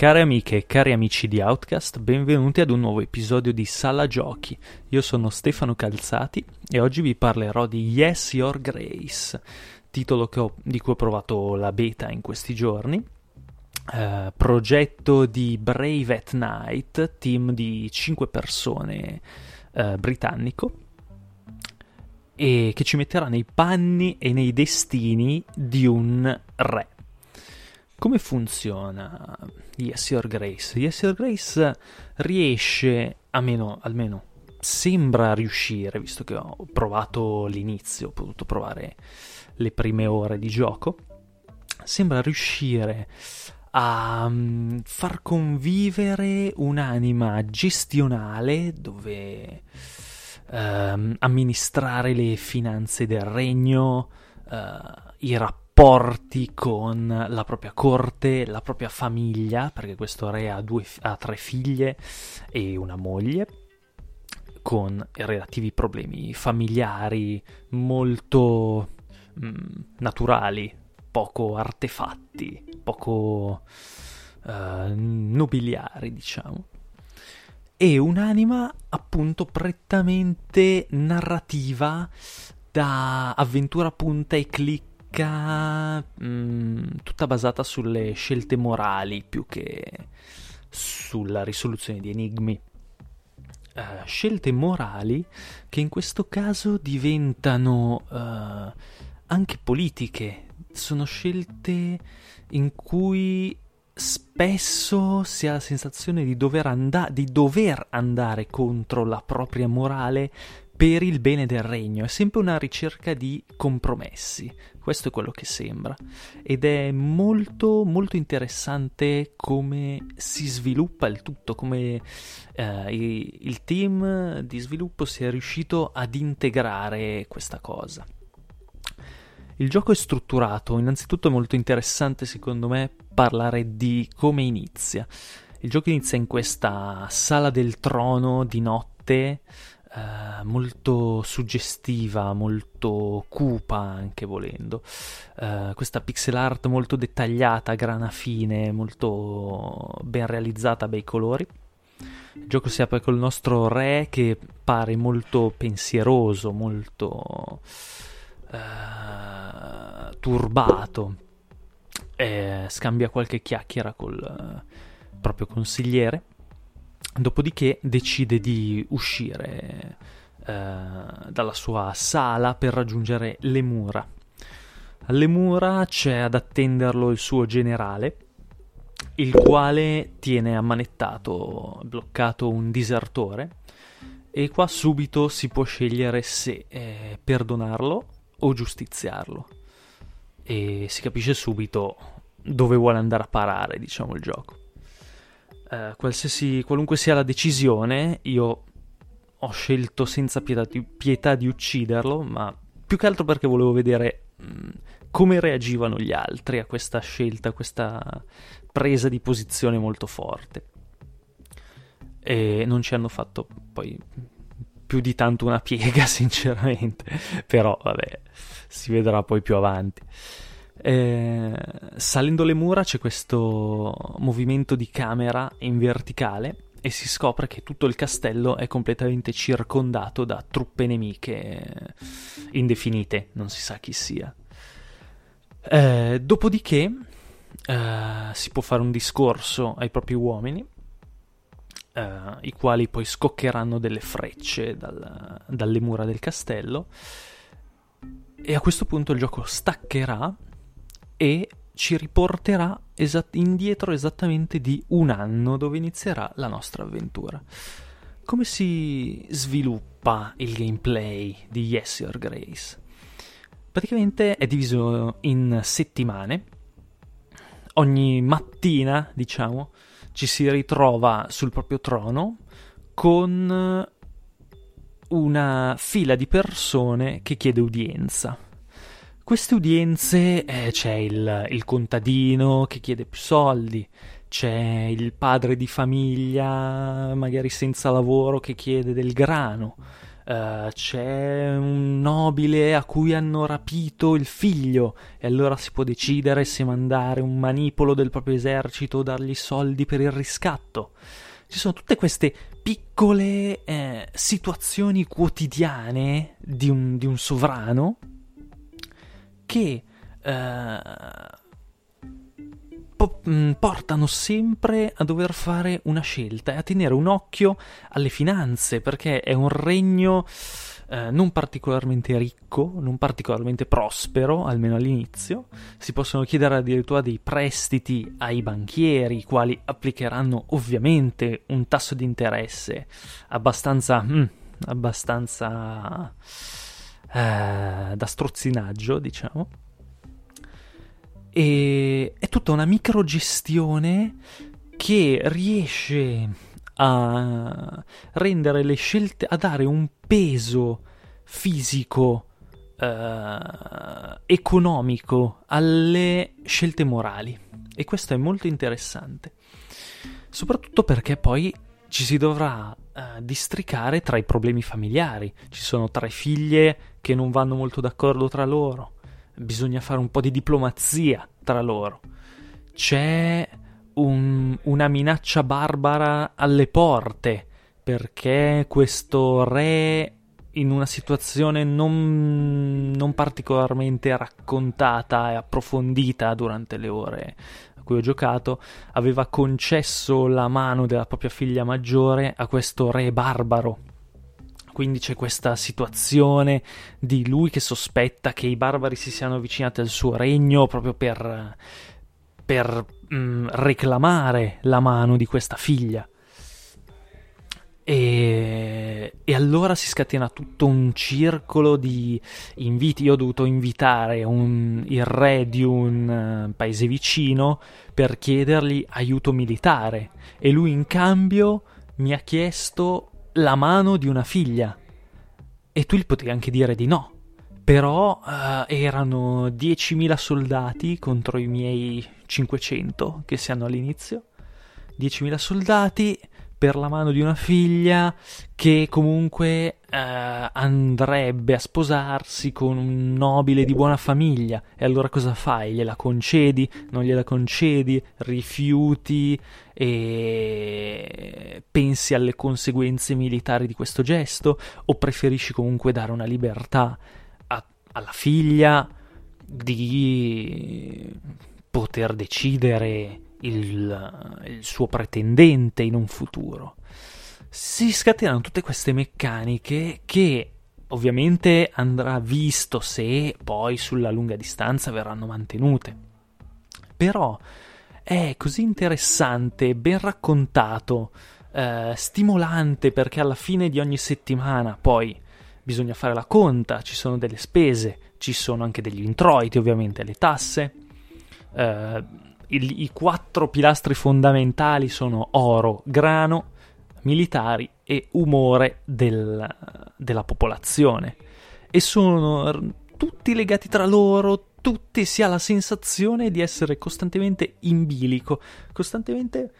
Care amiche e cari amici di Outcast, benvenuti ad un nuovo episodio di Sala Giochi. Io sono Stefano Calzati e oggi vi parlerò di Yes Your Grace, titolo ho, di cui ho provato la beta in questi giorni. Uh, progetto di Brave at Night, team di 5 persone uh, britannico, e che ci metterà nei panni e nei destini di un re. Come funziona Yes Your Grace? Yes Your Grace riesce, almeno, almeno sembra riuscire, visto che ho provato l'inizio, ho potuto provare le prime ore di gioco, sembra riuscire a um, far convivere un'anima gestionale dove um, amministrare le finanze del regno, uh, i rapporti rapporti con la propria corte, la propria famiglia, perché questo re ha, due, ha tre figlie e una moglie, con relativi problemi familiari molto mm, naturali, poco artefatti, poco uh, nobiliari, diciamo. E un'anima appunto prettamente narrativa da avventura punta e click mh, mm, tutta basata sulle scelte morali più che sulla risoluzione di enigmi. Uh, scelte morali che in questo caso diventano uh, anche politiche, sono scelte in cui spesso si ha la sensazione di dover, and- di dover andare contro la propria morale per il bene del regno, è sempre una ricerca di compromessi, questo è quello che sembra ed è molto molto interessante come si sviluppa il tutto, come eh, il team di sviluppo sia riuscito ad integrare questa cosa. Il gioco è strutturato, innanzitutto è molto interessante secondo me parlare di come inizia. Il gioco inizia in questa sala del trono di notte Uh, molto suggestiva, molto cupa anche volendo. Uh, questa pixel art molto dettagliata, grana fine, molto ben realizzata, bei colori. Il gioco si apre col nostro re che pare molto pensieroso, molto uh, turbato. E scambia qualche chiacchiera col proprio consigliere Dopodiché decide di uscire eh, dalla sua sala per raggiungere le mura. Alle mura c'è ad attenderlo il suo generale, il quale tiene ammanettato, bloccato un disertore, e qua subito si può scegliere se eh, perdonarlo o giustiziarlo. E si capisce subito dove vuole andare a parare, diciamo, il gioco eh, qualunque sia la decisione, io ho scelto senza pietà di, pietà di ucciderlo, ma più che altro perché volevo vedere mh, mm, come reagivano gli altri a questa scelta, a questa presa di posizione molto forte. E non ci hanno fatto poi più di tanto una piega, sinceramente. Però, vabbè, si vedrà poi più avanti. Eh, salendo le mura c'è questo movimento di camera in verticale e si scopre che tutto il castello è completamente circondato da truppe nemiche indefinite, non si sa chi sia. Eh, dopodiché eh, si può fare un discorso ai propri uomini, eh, i quali poi scoccheranno delle frecce dal, dalle mura del castello, e a questo punto il gioco staccherà e ci riporterà esat- indietro esattamente di un anno dove inizierà la nostra avventura. Come si sviluppa il gameplay di Yes Your Grace? Praticamente è diviso in settimane. Ogni mattina, diciamo, ci si ritrova sul proprio trono con una fila di persone che chiede udienza queste udienze eh, c'è il, il, contadino che chiede più soldi, c'è il padre di famiglia, magari senza lavoro, che chiede del grano, Uh, c'è un nobile a cui hanno rapito il figlio e allora si può decidere se mandare un manipolo del proprio esercito o dargli soldi per il riscatto. Ci sono tutte queste piccole eh, situazioni quotidiane di un, di un sovrano che eh, po- mm, portano sempre a dover fare una scelta e a tenere un occhio alle finanze, perché è un regno eh, non particolarmente ricco, non particolarmente prospero, almeno all'inizio. Si possono chiedere addirittura dei prestiti ai banchieri, i quali applicheranno ovviamente un tasso di interesse abbastanza... Mm, abbastanza... Eh, da strozzinaggio, diciamo e è tutta una microgestione che riesce a rendere le scelte, a dare un peso fisico, eh, economico alle scelte morali. E questo è molto interessante. Soprattutto perché poi ci si dovrà eh, districare tra i problemi familiari. Ci sono tre figlie che non vanno molto d'accordo tra loro bisogna fare un po' di diplomazia tra loro. C'è un, una minaccia barbara alle porte perché questo re in una situazione non, non, particolarmente raccontata e approfondita durante le ore a cui ho giocato, aveva concesso la mano della propria figlia maggiore a questo re barbaro quindi c'è questa situazione di lui che sospetta che i barbari si siano avvicinati al suo regno proprio per, per mm, reclamare la mano di questa figlia. E, e, allora si scatena tutto un circolo di inviti. Io ho dovuto invitare un, il re di un uh, paese vicino per chiedergli aiuto militare e lui in cambio mi ha chiesto la mano di una figlia. E tu gli potevi anche dire di no. Però uh, erano 10.000 soldati contro i miei 500 che si hanno all'inizio. 10.000 soldati per la mano di una figlia che comunque eh, andrebbe a sposarsi con un nobile di buona famiglia. E allora cosa fai? Gliela concedi? Non gliela concedi? Rifiuti? E pensi alle conseguenze militari di questo gesto? O preferisci comunque dare una libertà a, alla figlia di poter decidere il, il suo pretendente in un futuro. Si scatenano tutte queste meccaniche che ovviamente andrà visto se poi sulla lunga distanza verranno mantenute. Però è così interessante, ben raccontato, eh, stimolante perché alla fine di ogni settimana poi bisogna fare la conta, ci sono delle spese, ci sono anche degli introiti ovviamente, le tasse. Eh, il, i quattro pilastri fondamentali sono oro, grano, militari e umore del, della popolazione. E sono tutti legati tra loro, tutti si ha la sensazione di essere costantemente in bilico, costantemente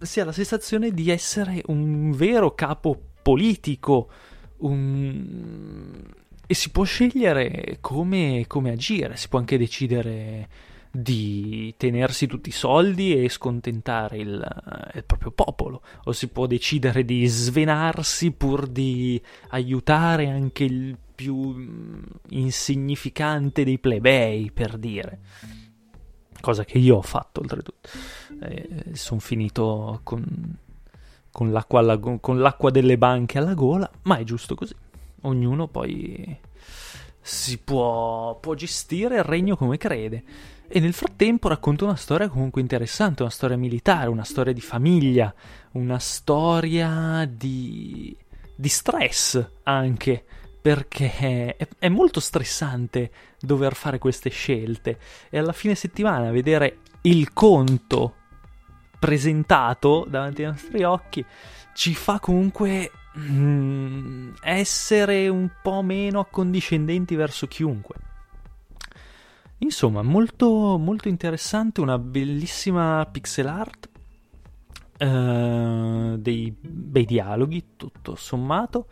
si ha la sensazione di essere un vero capo politico, un... e si può scegliere come, come agire, si può anche decidere di tenersi tutti i soldi e scontentare il, il, proprio popolo, o si può decidere di svenarsi pur di aiutare anche il più mm, insignificante dei plebei, per dire. Cosa che io ho fatto, oltretutto. Eh, sono finito con, con, l'acqua alla, con l'acqua delle banche alla gola, ma è giusto così. Ognuno poi si può, può gestire il regno come crede. E nel frattempo racconta una storia comunque interessante, una storia militare, una storia di famiglia, una storia di, di stress anche, perché è, è, molto stressante dover fare queste scelte e alla fine settimana vedere il conto presentato davanti ai nostri occhi ci fa comunque mm, essere un po' meno accondiscendenti verso chiunque. Insomma, molto, molto interessante, una bellissima pixel art, eh, dei bei dialoghi, tutto sommato,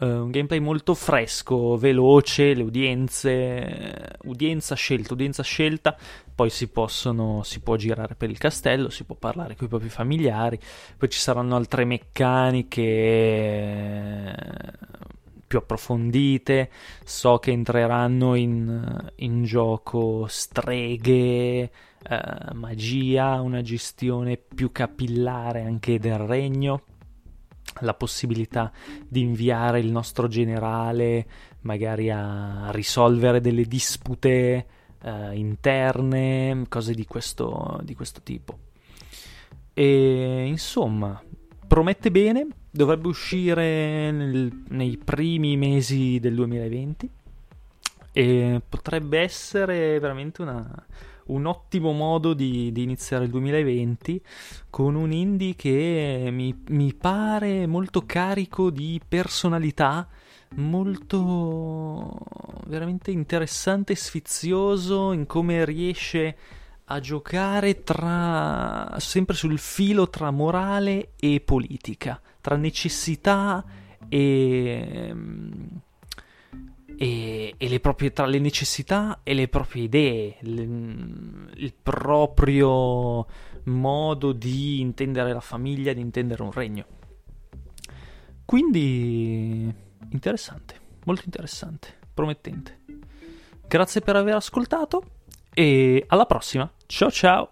Uh, un gameplay molto fresco, veloce, le udienze, udienza scelta, udienza scelta, poi si, possono, si può girare per il castello, si può parlare con i propri familiari, poi ci saranno altre meccaniche eh, più approfondite, so che entreranno in, in gioco streghe, uh, magia, una gestione più capillare anche del regno, la possibilità di inviare il nostro generale magari a risolvere delle dispute uh, interne, cose di questo, di questo tipo. E insomma, promette bene, dovrebbe uscire nel, nei primi mesi del 2020 e potrebbe essere veramente una, un ottimo modo di, di, iniziare il 2020 con un indie che mi, mi pare molto carico di personalità, molto veramente interessante e sfizioso in come riesce a giocare tra sempre sul filo tra morale e politica, tra necessità e e, e le proprie, tra le necessità e le proprie idee, le, il proprio modo di intendere la famiglia, di intendere un regno. Quindi interessante, molto interessante, promettente. Grazie per aver ascoltato e alla prossima. Ciao ciao.